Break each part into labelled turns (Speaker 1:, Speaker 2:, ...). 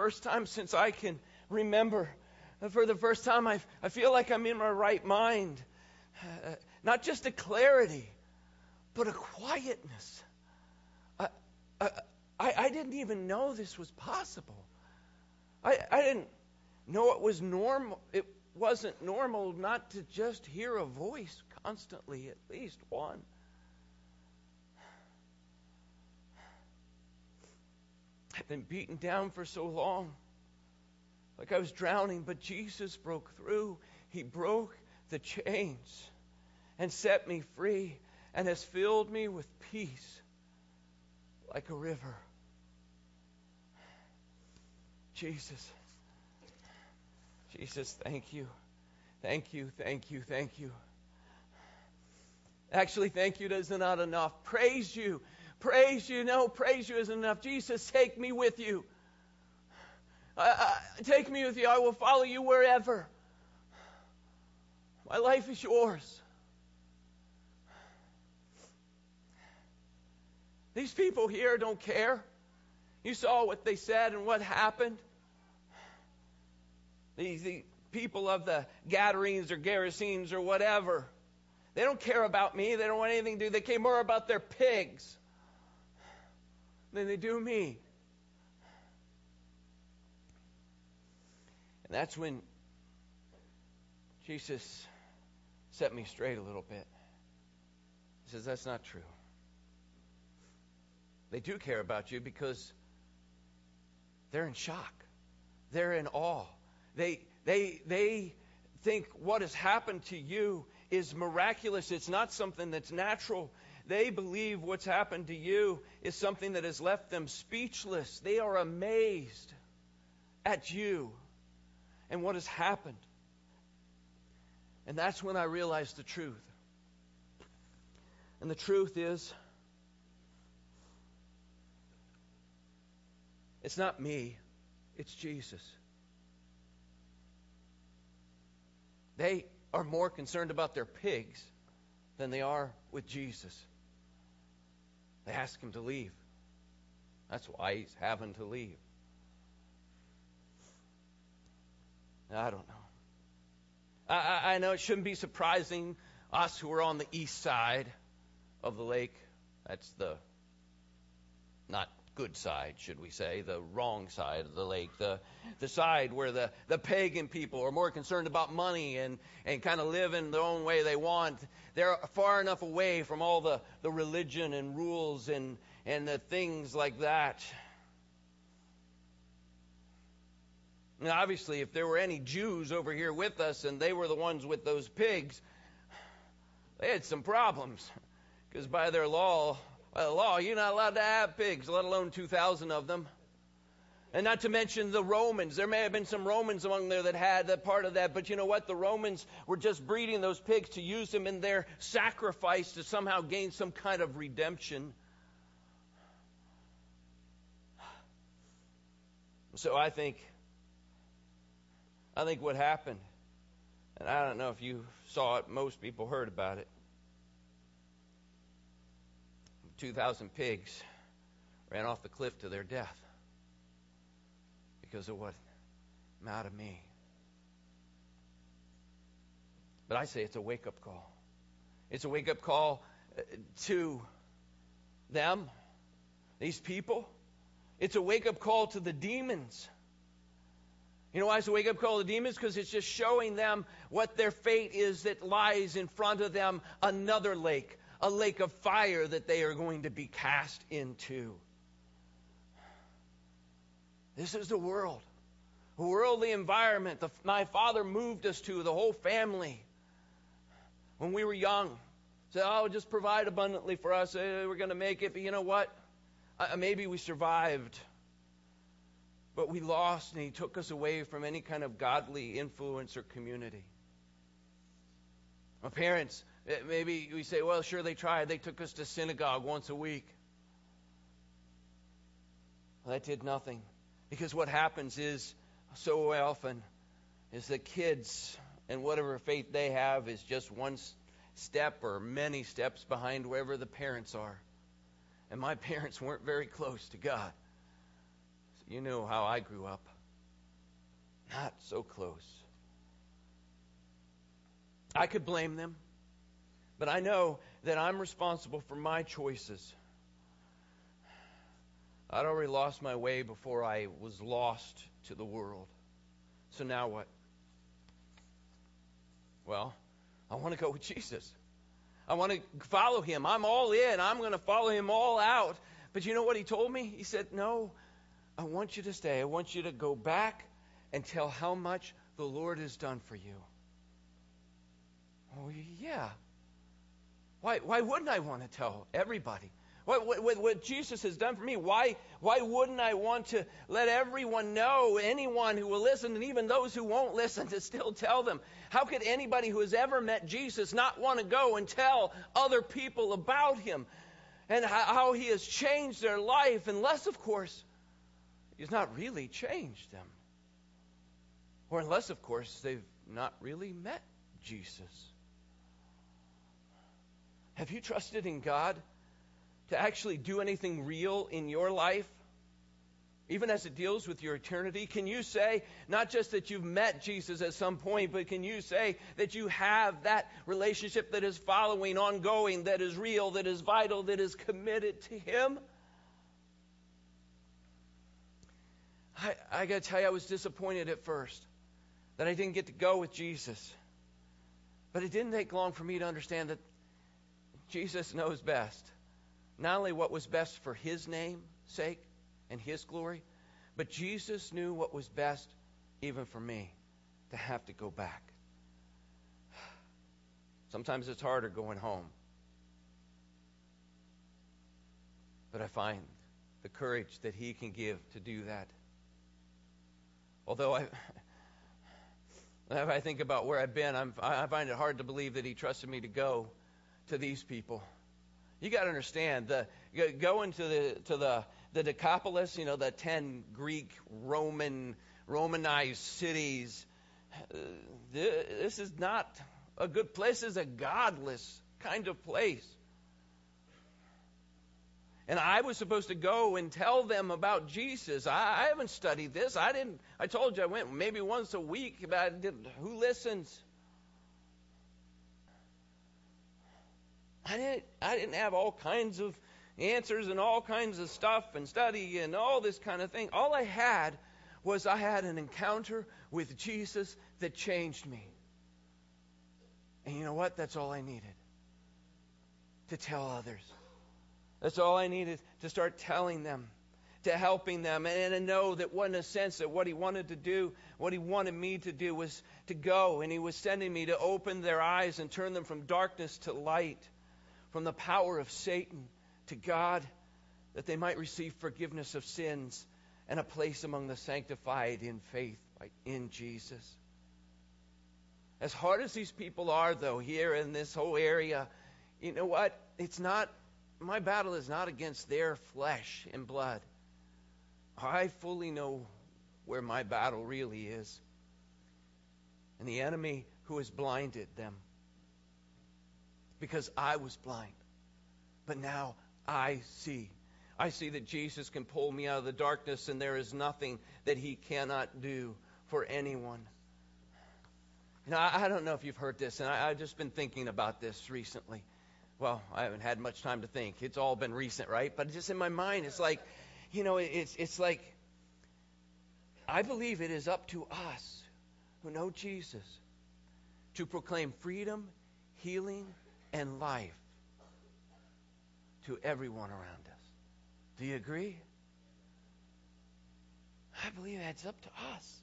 Speaker 1: first time since I can remember. For the first time, I, I feel like I'm in my right mind. Uh, not just a clarity, but a quietness. I, I, I didn't even know this was possible. I, I didn't know it was normal. It wasn't normal not to just hear a voice constantly, at least one. I've been beaten down for so long, like I was drowning, but Jesus broke through. He broke the chains and set me free and has filled me with peace like a river. Jesus. Jesus, thank you. Thank you, thank you, thank you. Actually, thank you is not enough. Praise you. Praise you. No, praise you isn't enough. Jesus, take me with you. take me with you. I will follow you wherever. My life is yours. These people here don't care. You saw what they said and what happened. These, the people of the Gadarenes or Gerasenes or whatever, they don't care about me. They don't want anything to do. They care more about their pigs than they do me. And that's when Jesus set me straight a little bit. He says, That's not true. They do care about you because they're in shock, they're in awe. They, they, they think what has happened to you is miraculous. It's not something that's natural. They believe what's happened to you is something that has left them speechless. They are amazed at you and what has happened. And that's when I realized the truth. And the truth is, it's not me, it's Jesus. They are more concerned about their pigs than they are with Jesus. They ask him to leave. That's why he's having to leave. I don't know. I, I, know it shouldn't be surprising us who are on the east side of the lake. That's the not good side, should we say, the wrong side of the lake, the, the side where the, the pagan people are more concerned about money and, and kind of live in their own way they want. They're far enough away from all the, the religion and rules and, and the things like that. Now, obviously, if there were any Jews over here with us and they were the ones with those pigs, they had some problems. Because by their law, by the law, you're not allowed to have pigs, let alone 2,000 of them. And not to mention the Romans. There may have been some Romans among there that had that part of that, but you know what? The Romans were just breeding those pigs to use them in their sacrifice to somehow gain some kind of redemption. So I think I think what happened, and I don't know if you saw it, most people heard about it. 2,000 pigs ran off the cliff to their death because of what out of me. But I say it's a wake up call. It's a wake up call uh, to them, these people. It's a wake up call to the demons. You know why it's a wake up call to the demons? Because it's just showing them what their fate is that lies in front of them another lake, a lake of fire that they are going to be cast into. This is the world, a worldly environment. The, my father moved us to, the whole family, when we were young. Said, oh, just provide abundantly for us. Uh, we're going to make it. But you know what? Uh, maybe we survived. But we lost, and he took us away from any kind of godly influence or community. My parents, Eh, Eh, maybe we say, well, sure, they tried. They took us to synagogue once a week. Well, that did nothing. Because what happens is, so often, is the kids and whatever faith they have is just one step or many steps behind wherever the parents are. And my parents weren't very close to God. So you know how I grew up. Not so close. I could blame them, but I know that I'm responsible for my choices. I'd already lost my way before I was lost to the world. So now what? Well, I want to go with Jesus. I want to follow him. I'm all in. I'm going to follow him all out. But you know what he told me? He said, No, I want you to stay. I want you to go back and tell how much the Lord has done for you. Oh, yeah. Why, why wouldn't I want to tell everybody? What, what, what, Jesus has done for me, why, why wouldn't I want to let everyone know, anyone who will listen, and even those who won't listen, to still tell them? How could anybody who has ever met Jesus not want to go and tell other people about him and how he has changed their life, unless, of course, he's not really changed them? Or unless, of course, they've not really met Jesus. Have you trusted in God to actually do anything real in your life? Even as it deals with your eternity, can you say not just that you've met Jesus at some point, but can you say that you have that relationship that is following, ongoing, that is real, that is vital, that is committed to Him? I, I got to tell you, I was disappointed at first that I didn't get to go with Jesus. But it didn't take long for me to understand that Jesus knows best. Not only what was best for his name's sake and his glory, but Jesus knew what was best even for me to have to go back. Sometimes it's harder going home. But I find the courage that he can give to do that. Although I, if I think about where I've been, I'm, I find it hard to believe that he trusted me to go to these people. You got to understand the going to the to the the Decapolis, you know, the ten Greek Roman Romanized cities. Uh, this is not a good place. This is a godless kind of place. And I was supposed to go and tell them about Jesus. I, I haven't studied this. I didn't. I told you I went maybe once a week. But I didn't, who listens? I didn't, I didn't have all kinds of answers and all kinds of stuff and study and all this kind of thing. All I had was I had an encounter with Jesus that changed me. And you know what? That's all I needed to tell others. That's all I needed to start telling them, to helping them, and to know that, what, in a sense, that what He wanted to do, what He wanted me to do, was to go, and He was sending me to open their eyes and turn them from darkness to light from the power of Satan to God, that they might receive forgiveness of sins and a place among the sanctified in faith in Jesus. As hard as these people are, though, here in this whole area, you know what? It's not, my battle is not against their flesh and blood. I fully know where my battle really is. And the enemy who has blinded them because I was blind. But now I see. I see that Jesus can pull me out of the darkness, and there is nothing that he cannot do for anyone. Know, I, I don't know if you've heard this, and I, I've just been thinking about this recently. Well, I haven't had much time to think. It's all been recent, right? But just in my mind, it's like, you know, it's it's like I believe it is up to us who know Jesus to proclaim freedom, healing, and life to everyone around us. Do you agree? I believe that's up to us.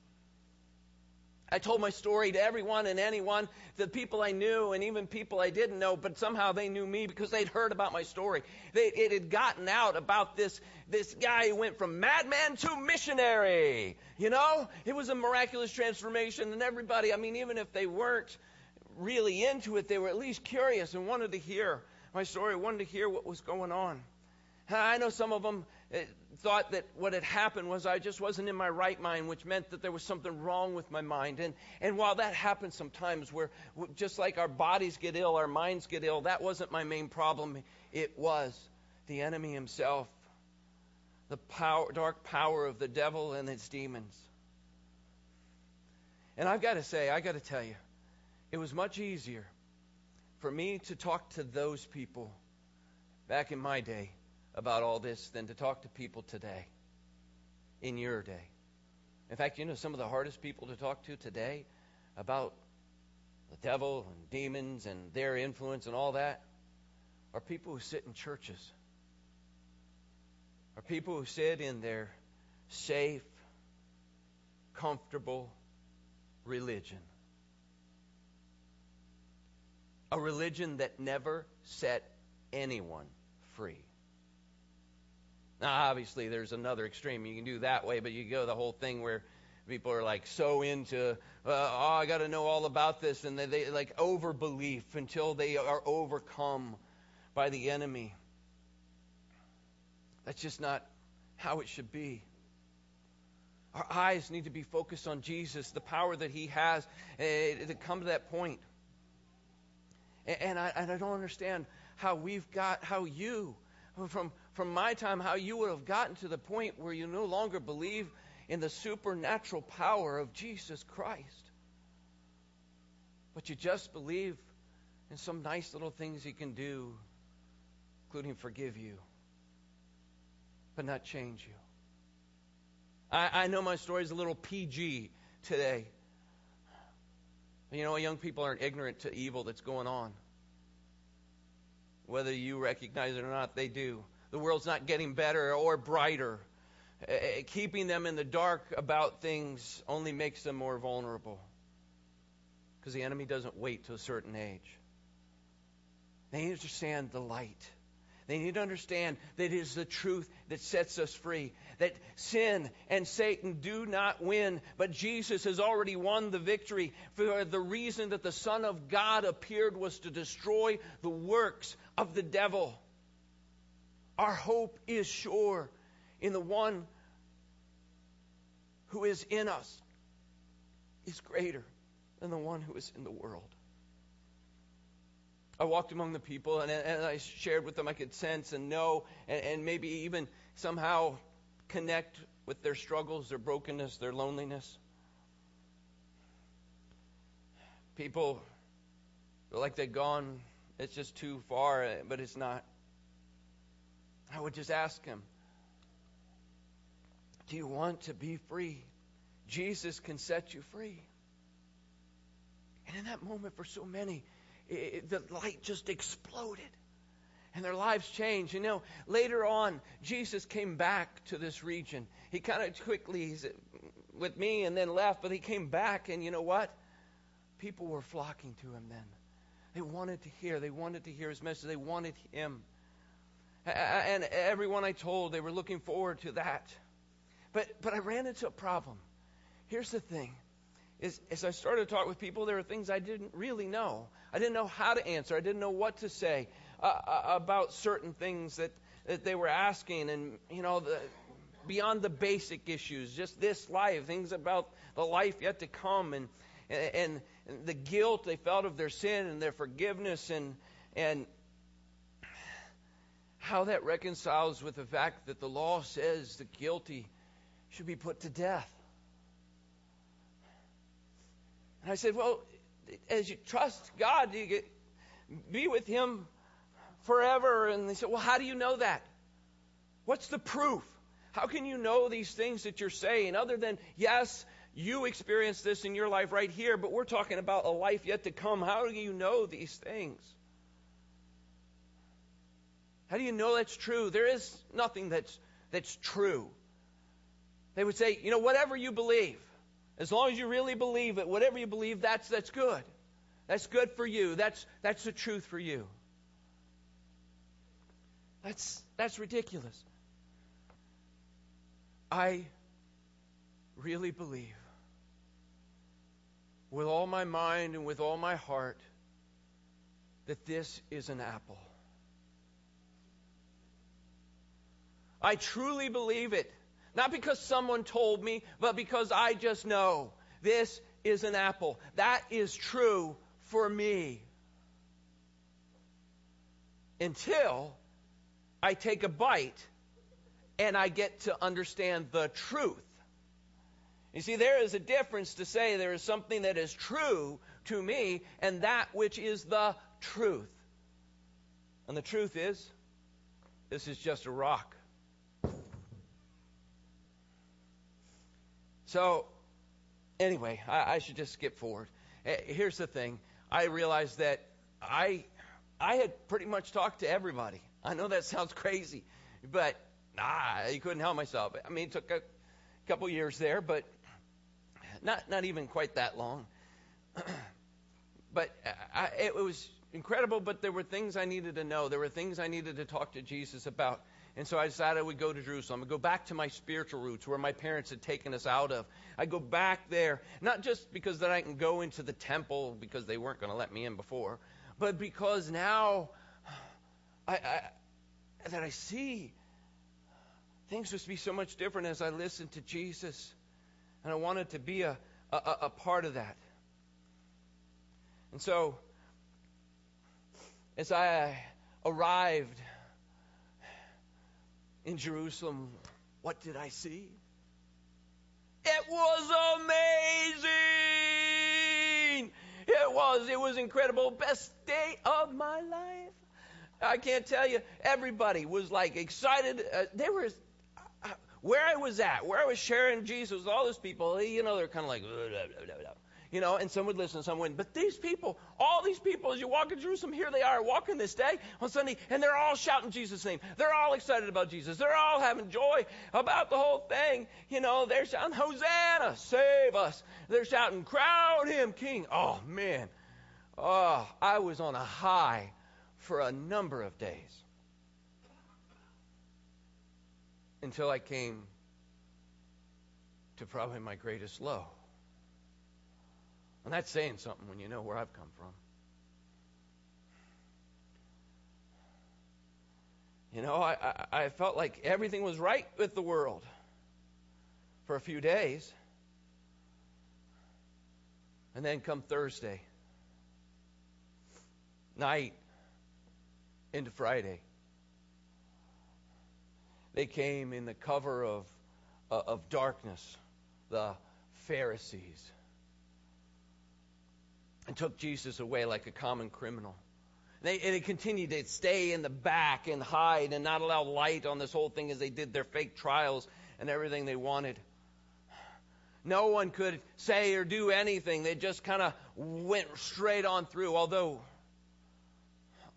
Speaker 1: I told my story to everyone and anyone, the people I knew and even people I didn't know, but somehow they knew me because they'd heard about my story. They, it had gotten out about this, this guy who went from madman to missionary. You know, it was a miraculous transformation, and everybody, I mean, even if they weren't really into it, they were at least curious and wanted to hear my story, wanted to hear what was going on. I know some of them eh, thought that what had happened was I just wasn't in my right mind, which meant that there was something wrong with my mind. And, and while that happens sometimes, where just like our bodies get ill, our minds get ill, that wasn't my main problem. It was the enemy himself the power, dark power of the devil and its demons. And I've got to say, I've got to tell you, it was much easier for me to talk to those people back in my day about all this than to talk to people today, in your day. In fact, you know some of the hardest people to talk to today about the devil and demons and their influence and all that are people who sit in churches, are people who sit in their safe, comfortable religion. A religion that never set anyone free. Now, obviously, there's another extreme. You can do that way, but you go the whole thing where people are like so into, uh, oh, I got to know all about this, and they, they like over belief until they are overcome by the enemy. That's just not how it should be. Our eyes need to be focused on Jesus, the power that He has uh, to come to that point. And, I, and I don't understand how we've got, how you, from, from my time, how you would have gotten to the point where you no longer believe in the supernatural power of Jesus Christ. But you just believe in some nice little things He can do, including forgive you, but not change you. I, I know my story is a little PG today. You know, young people aren't ignorant to evil that's going on. Whether you recognize it or not, they do. The world's not getting better or brighter. Uh, keeping them in the dark about things only makes them more vulnerable. Because the enemy doesn't wait to a certain age. They understand the light. They need to understand that it is the truth that sets us free. That sin and Satan do not win, but Jesus has already won the victory. For the reason that the Son of God appeared was to destroy the works of the devil. Our hope is sure in the one who is in us is greater than the one who is in the world. I walked among the people and, and I shared with them I could sense and know and, and maybe even somehow connect with their struggles, their brokenness, their loneliness. People feel like they've gone, it's just too far, but it's not. I would just ask him, Do you want to be free? Jesus can set you free. And in that moment, for so many, it, the light just exploded and their lives changed. You know, later on, Jesus came back to this region. He kind of quickly, he's with me and then left, but he came back, and you know what? People were flocking to him then. They wanted to hear. They wanted to hear his message. They wanted him. And everyone I told, they were looking forward to that. But, but I ran into a problem. Here's the thing is as I started to talk with people, there were things I didn't really know. I didn't know how to answer. I didn't know what to say uh, uh, about certain things that, that they were asking, and you know, the, beyond the basic issues, just this life, things about the life yet to come, and and, and the guilt they felt of their sin and their forgiveness, and and how that reconciles with the fact that the law says the guilty should be put to death. And I said, Well, as you trust God, you get, be with Him forever. And they said, Well, how do you know that? What's the proof? How can you know these things that you're saying other than, yes, you experience this in your life right here, but we're talking about a life yet to come. How do you know these things? How do you know that's true? There is nothing that's, that's true. They would say, you know, whatever you believe, as long as you really believe it, whatever you believe, that's, that's good. That's good for you. That's, that's the truth for you. That's, that's ridiculous. I really believe with all my mind and with all my heart that this is an apple. I truly believe it. Not because someone told me, but because I just know this is an apple. That is true for me. Until I take a bite and I get to understand the truth. You see, there is a difference to say there is something that is true to me and that which is the truth. And the truth is, this is just a rock. So, anyway, I, I should just skip forward. Eh, here's the thing I realized that I, I had pretty much talked to everybody. I know that sounds crazy, but nah, I couldn't help myself. I mean, it took a couple years there, but not not even quite that long. but I, it was incredible. But there were things I needed to know. There were things I needed to talk to Jesus about. And so I decided I would go to Jerusalem. I'd go back to my spiritual roots where my parents had taken us out of. I go back there, not just because that I can go into the temple because they weren't going to let me in before, but because now I, I, that I see things must be so much different as I listen to Jesus. And I wanted to be a, a, a part of that. And so, as I arrived in Jerusalem, what did I see? It was amazing. It was. It was incredible. Best day of my life. I can't tell you. Everybody was like excited. Uh, they were where I was at, where I was sharing Jesus with all those people, you know, they're kind of like, blah, blah, blah, you know, and some would listen, some wouldn't. But these people, all these people, as you walk in Jerusalem, here they are walking this day on Sunday, and they're all shouting Jesus' name. They're all excited about Jesus. They're all having joy about the whole thing. You know, they're shouting, Hosanna, save us. They're shouting, crown him king. Oh, man. Oh, I was on a high for a number of days. until I came to probably my greatest low. And that's saying something when you know where I've come from. You know, I, I, I, felt like everything was right with the world for a few days. And then come Thursday night into Friday they came in the cover of, uh, of darkness, the Pharisees, and took Jesus away like a common criminal. They, they continued to stay in the back and hide and not allow light on this whole thing as they did their fake trials and everything they wanted. No one could say or do anything. They just kind of went straight on through, although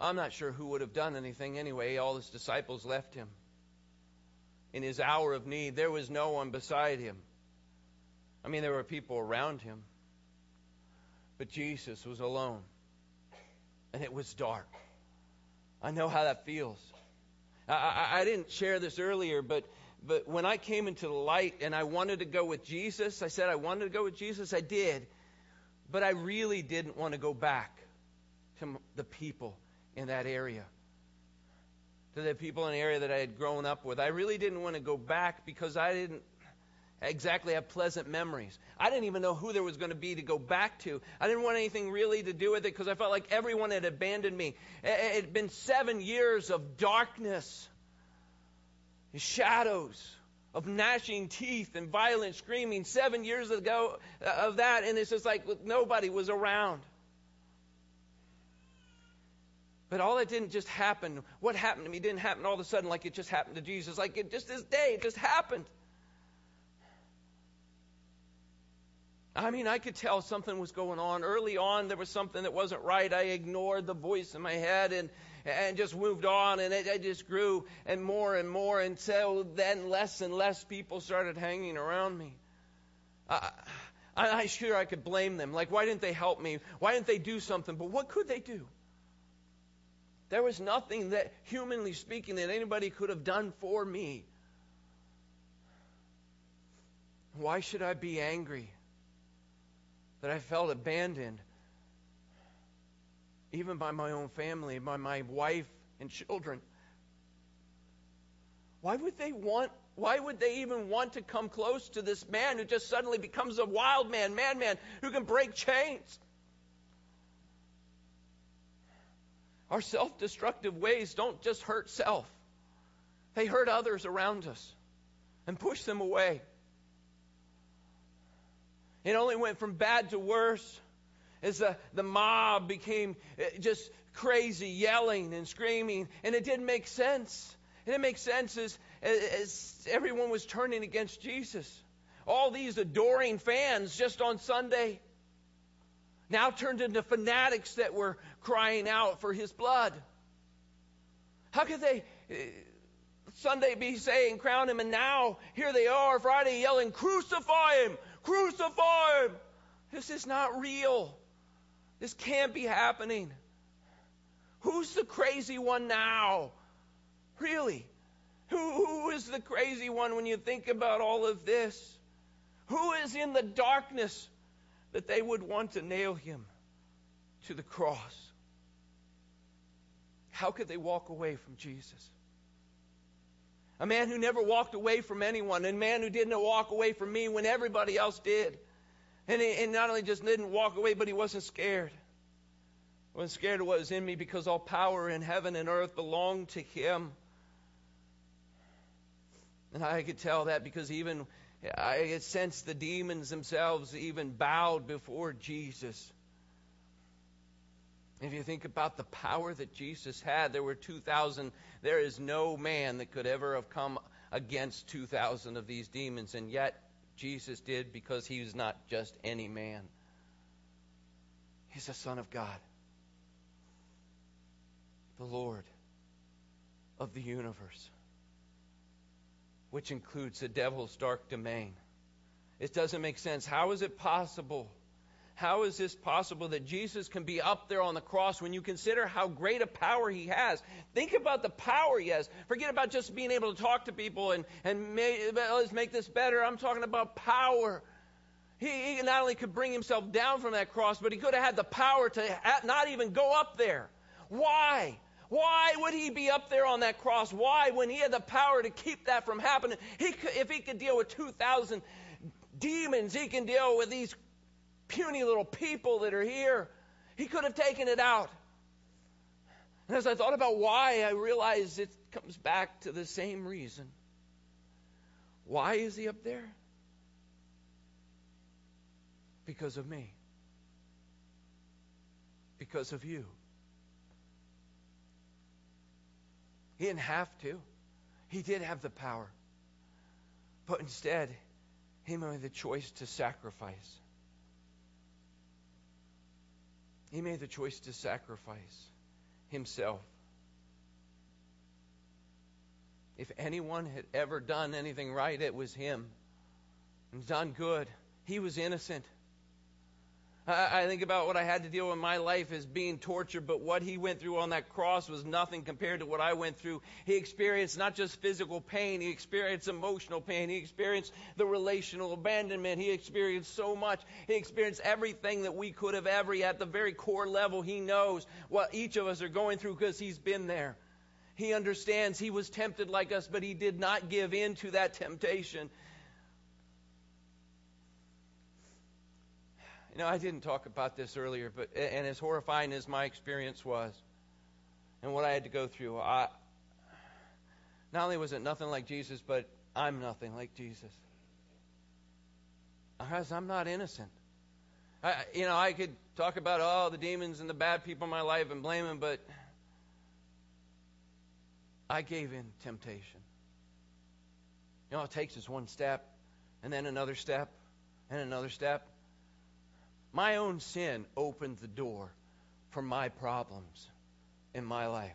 Speaker 1: I'm not sure who would have done anything anyway. All his disciples left him in his hour of need, there was no one beside him. I mean, there were people around him, but Jesus was alone, and it was dark. I know how that feels. I, I, I didn't share this earlier, but but when I came into the light and I wanted to go with Jesus, I said I wanted to go with Jesus. I did, but I really didn't want to go back to the people in that area to the people in the area that I had grown up with. I really didn't want to go back because I didn't exactly have pleasant memories. I didn't even know who there was going to be to go back to. I didn't want anything really to do with it because I felt like everyone had abandoned me. It had been seven years of darkness, shadows, of gnashing teeth and violent screaming. Seven years ago uh, of that, and it's just like nobody was around. But all that didn't just happen. What happened to me didn't happen all of a sudden like it just happened to Jesus. Like it just this day, it just happened. I mean, I could tell something was going on. Early on, there was something that wasn't right. I ignored the voice in my head and, and just moved on, and it, it just grew and more and more until then less and less people started hanging around me. I, I, I'm sure I could blame them. Like, why didn't they help me? Why didn't they do something? But what could they do? There was nothing that, humanly speaking, that anybody could have done for me. Why should I be angry that I felt abandoned, even by my own family, by my wife and children? Why would they want why would they even want to come close to this man who just suddenly becomes a wild man, madman, who can break chains? Our self destructive ways don't just hurt self, They hurt others around us and push them away. It only went from bad to worse as the, the mob became eh, just crazy, yelling and screaming, and it didn't make sense. It didn't make sense as, as everyone was turning against Jesus. All these adoring fans just on Sunday now turned into fanatics that were crying out for his blood. How could they uh, Sunday be saying, crown him, and now here they are Friday yelling, crucify him, crucify him. This is not real. This can't be happening. Who's the crazy one now? Really? Who, who is the crazy one when you think about all of this? Who is in the darkness that they would want to nail him to the cross? How could they walk away from Jesus? A man who never walked away from anyone, and a man who didn't walk away from me when everybody else did. And, he, and not only just didn't walk away, but he wasn't scared. He wasn't scared of what was in me because all power in heaven and earth belonged to him. And I could tell that because even I sensed the demons themselves even bowed before Jesus. If you think about the power that Jesus had, there were 2,000. There is no man that could ever have come against 2,000 of these demons, and yet Jesus did because he was not just any man. He's the Son of God, the Lord of the universe, which includes the devil's dark domain. It doesn't make sense. How is it possible? How is this possible that Jesus can be up there on the cross when you consider how great a power he has? Think about the power he has. Forget about just being able to talk to people and, and may, let's make this better. I'm talking about power. He, he not only could bring himself down from that cross, but he could have had the power to not even go up there. Why? Why would he be up there on that cross? Why, when he had the power to keep that from happening? He could, if he could deal with 2,000 demons, he can deal with these puny little people that are here. He could have taken it out. And as I thought about why, I realized it comes back to the same reason. Why is he up there? Because of me. Because of you. He didn't have to. He did have the power. But instead, he made the choice to sacrifice. He made the choice to sacrifice himself. If anyone had ever done anything right, it was him. And done good. He was innocent. I, think about what I had to deal with in my life as being tortured, but what he went through on that cross was nothing compared to what I went through. He experienced not just physical pain, he experienced emotional pain, he experienced the relational abandonment, he experienced so much. He experienced everything that we could have ever, at the very core level, he knows what each of us are going through because he's been there. He understands he was tempted like us, but he did not give in to that temptation. You know, I didn't talk about this earlier, but and as horrifying as my experience was, and what I had to go through, I not only was it nothing like Jesus, but I'm nothing like Jesus. Because I'm not innocent. I, you know, I could talk about all oh, the demons and the bad people in my life and blame them, but I gave in temptation. You know, it takes is one step, and then another step, and another step, my own sin opened the door for my problems in my life.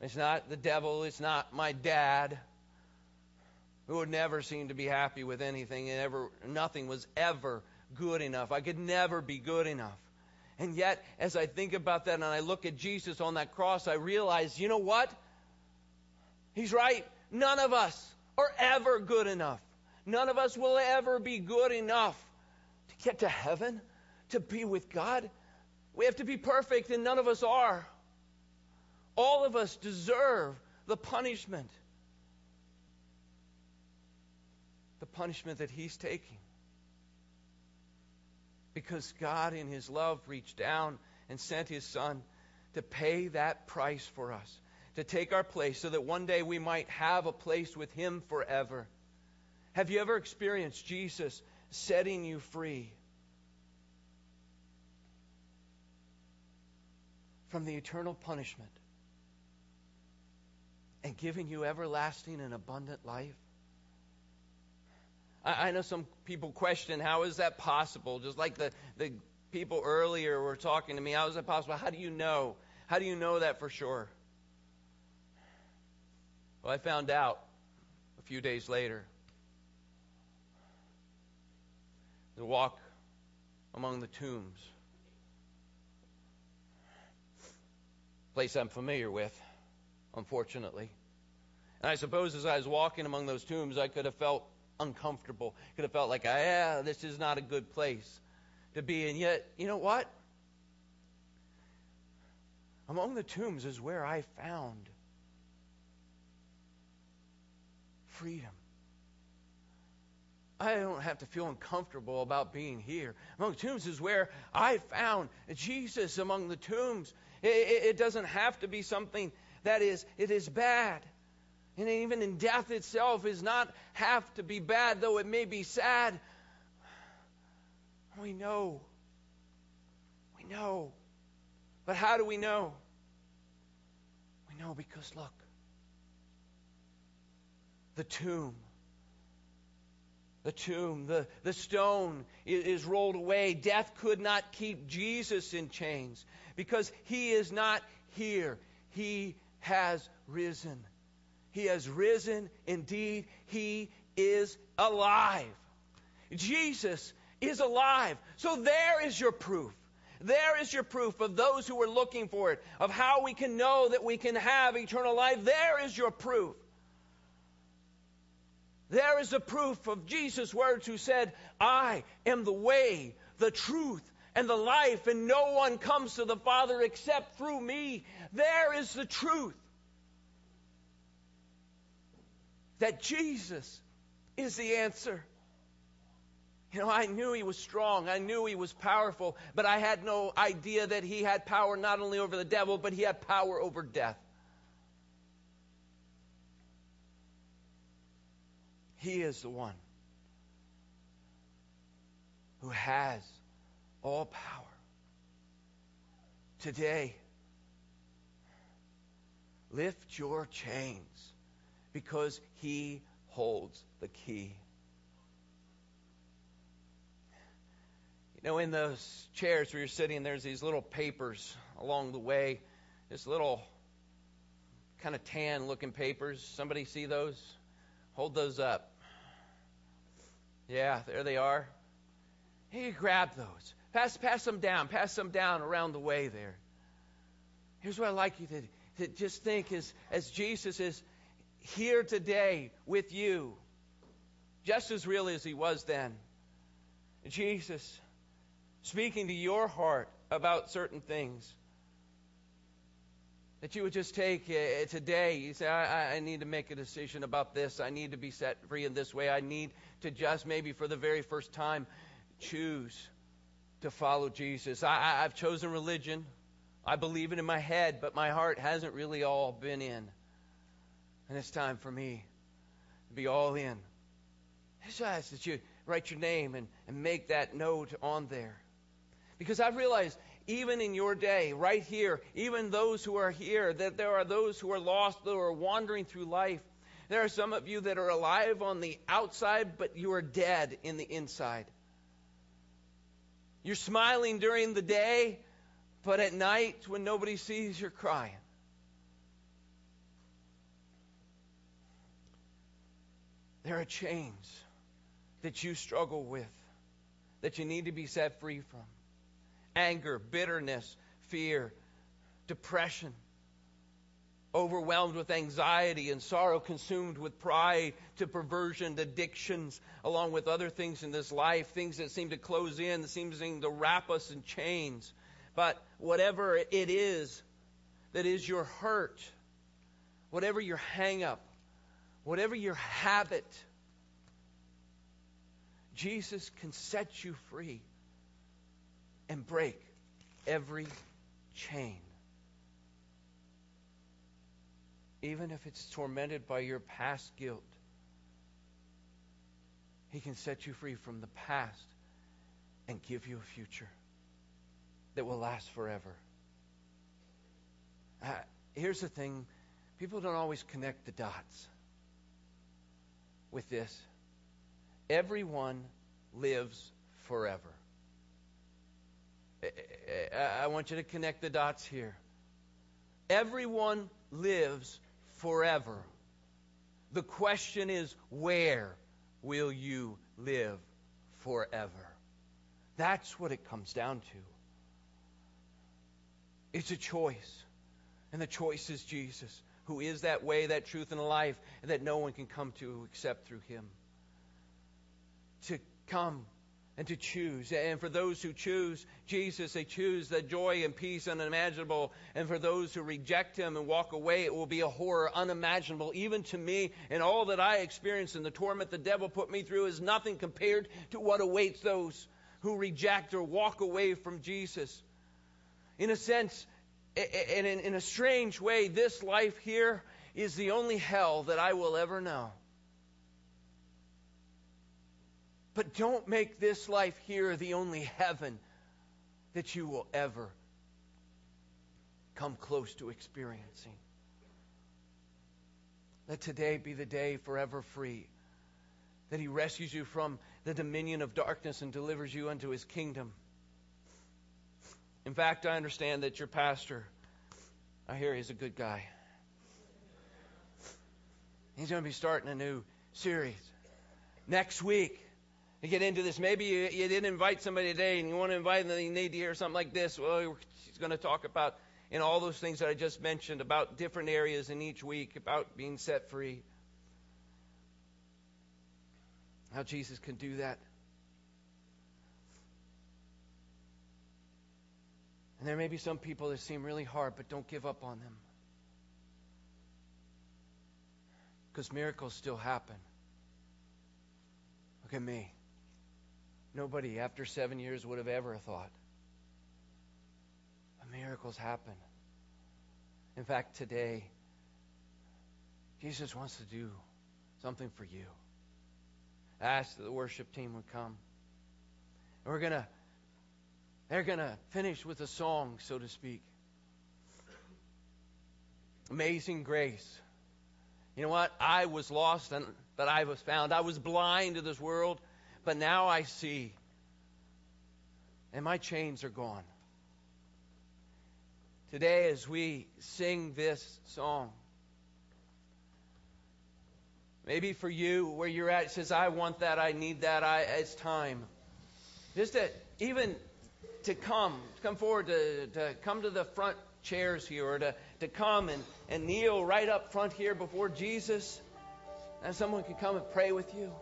Speaker 1: It's not the devil, it's not my dad who would never seem to be happy with anything and ever nothing was ever good enough. I could never be good enough. And yet, as I think about that and I look at Jesus on that cross, I realize, you know what? He's right. None of us are ever good enough. None of us will ever be good enough to get to heaven, to be with God. We have to be perfect, and none of us are. All of us deserve the punishment. The punishment that He's taking. Because God, in His love, reached down and sent His Son to pay that price for us to take our place so that one day we might have a place with Him forever. Have you ever experienced Jesus setting you free from the eternal punishment and giving you everlasting and abundant life? I, I know some people question how is that possible? Just like the, the people earlier were talking to me, how is that possible? How do you know? How do you know that for sure? Well, I found out a few days later. The walk among the tombs. Place I'm familiar with, unfortunately. And I suppose as I was walking among those tombs, I could have felt uncomfortable. Could have felt like, ah, this is not a good place to be. And yet, you know what? Among the tombs is where I found freedom. I don't have to feel uncomfortable about being here. Among tombs is where I found Jesus among the tombs. It, it, it doesn't have to be something that is it is bad. And even in death itself is not have to be bad, though it may be sad. We know. We know. But how do we know? We know because look. The tomb. The tomb, the, the stone is, rolled away. Death could not keep Jesus in chains because he is not here. He has risen. He has risen indeed. He is alive. Jesus is alive. So there is your proof. There is your proof of those who are looking for it, of how we can know that we can have eternal life. There is your proof. There is a proof of Jesus' words who said, I am the way, the truth, and the life, and no one comes to the Father except through me. There is the truth that Jesus is the answer. You know, I knew he was strong. I knew he was powerful, but I had no idea that he had power not only over the devil, but he had power over death. He is the one who has all power. Today, lift your chains because he holds the key. You know, in those chairs where you're sitting, there's these little papers along the way. This little kind of tan looking papers. Somebody see those? Hold those up. Yeah, there they are. Hey, grab those. Pass, pass them down. Pass them down around the way there. Here's what I'd like you to, to just think as, as Jesus is here today with you, just as real as he was then. Jesus speaking to your heart about certain things. That you would just take uh, today, you say, I, I need to make a decision about this. I need to be set free in this way. I need to just maybe for the very first time choose to follow Jesus. I, I've chosen religion. I believe it in my head, but my heart hasn't really all been in. And it's time for me to be all in. So I just ask that you write your name and, and make that note on there. Because I've realized, even in your day, right here, even those who are here, that there are those who are lost, that are wandering through life. There are some of you that are alive on the outside, but you are dead in the inside. You're smiling during the day, but at night, when nobody sees, you're crying. There are chains that you struggle with that you need to be set free from anger, bitterness, fear, depression, overwhelmed with anxiety and sorrow, consumed with pride, to perversion, addictions, along with other things in this life, things that seem to close in, that seem to wrap us in chains. But whatever it is that is your hurt, whatever your hang up, whatever your habit, Jesus can set you free and break every chain. even if it's tormented by your past guilt, He can set you free from the past and give you a future that will last forever. Uh, here's the thing people don't always connect the dots with this. Everyone lives forever. I want you to connect the dots here. Everyone lives forever. The question is, where will you live forever? That's what it comes down to. It's a choice. And the choice is Jesus, who is that way, that truth, and life, and that no one can come to except through him. To come and to choose. And for those who choose Jesus, they choose the joy and peace unimaginable. And for those who reject him and walk away, it will be a horror unimaginable. Even to me, and all that I experienced and the torment the devil put me through is nothing compared to what awaits those who reject or walk away from Jesus. In a sense, and in a strange way, this life here is the only hell that I will ever know. But don't make this life here the only heaven that you will ever come close to experiencing. Let today be the day forever free, that He rescues you from the dominion of darkness and delivers you unto His kingdom. In fact, I understand that your pastor, I hear he's a good guy. He's going to be starting a new series next week to get into this. Maybe you, you, didn't invite somebody today and you want to invite them and you need to hear something like this. Well, she's going to talk about in all those things that I just mentioned about different areas in each week about being set free. How Jesus can do that. And there may be some people that seem really hard, but don't give up on them. Because miracles still happen. Look at me. Nobody after seven years would have ever thought. But miracles happen. In fact, today, Jesus wants to do something for you. I asked that the worship team would come. And we're to they're to finish with a song, so to speak. Amazing grace. You know what? I was lost, and, but I was found. I was blind to this world, but now I see. And my chains are gone. Today, as we sing this song, maybe for you, where you're at, says, I want that, I need that, I, it's time. Just to even to come, to come forward, to, to come to the front chairs here, or to, to come and, and kneel right up front here before Jesus, and someone can come and pray with you.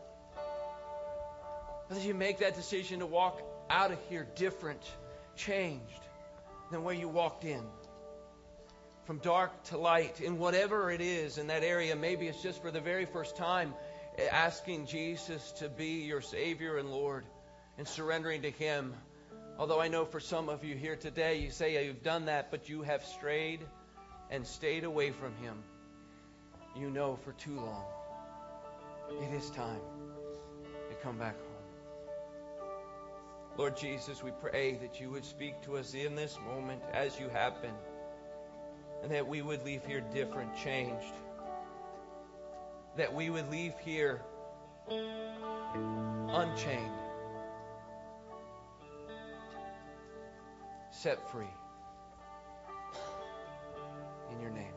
Speaker 1: As you make that decision to walk out of here different, changed than where you walked in. From dark to light, in whatever it is in that area, maybe it's just for the very first time eh, asking Jesus to be your Savior and Lord and surrendering to Him. Although I know for some of you here today, you say you've done that, but you have strayed and stayed away from Him. You know for too long. It is time to come back home. Lord Jesus, we pray that you would speak to us in this moment as you have been, and that we would leave here different, changed. That we would leave here unchained, set free. In your name.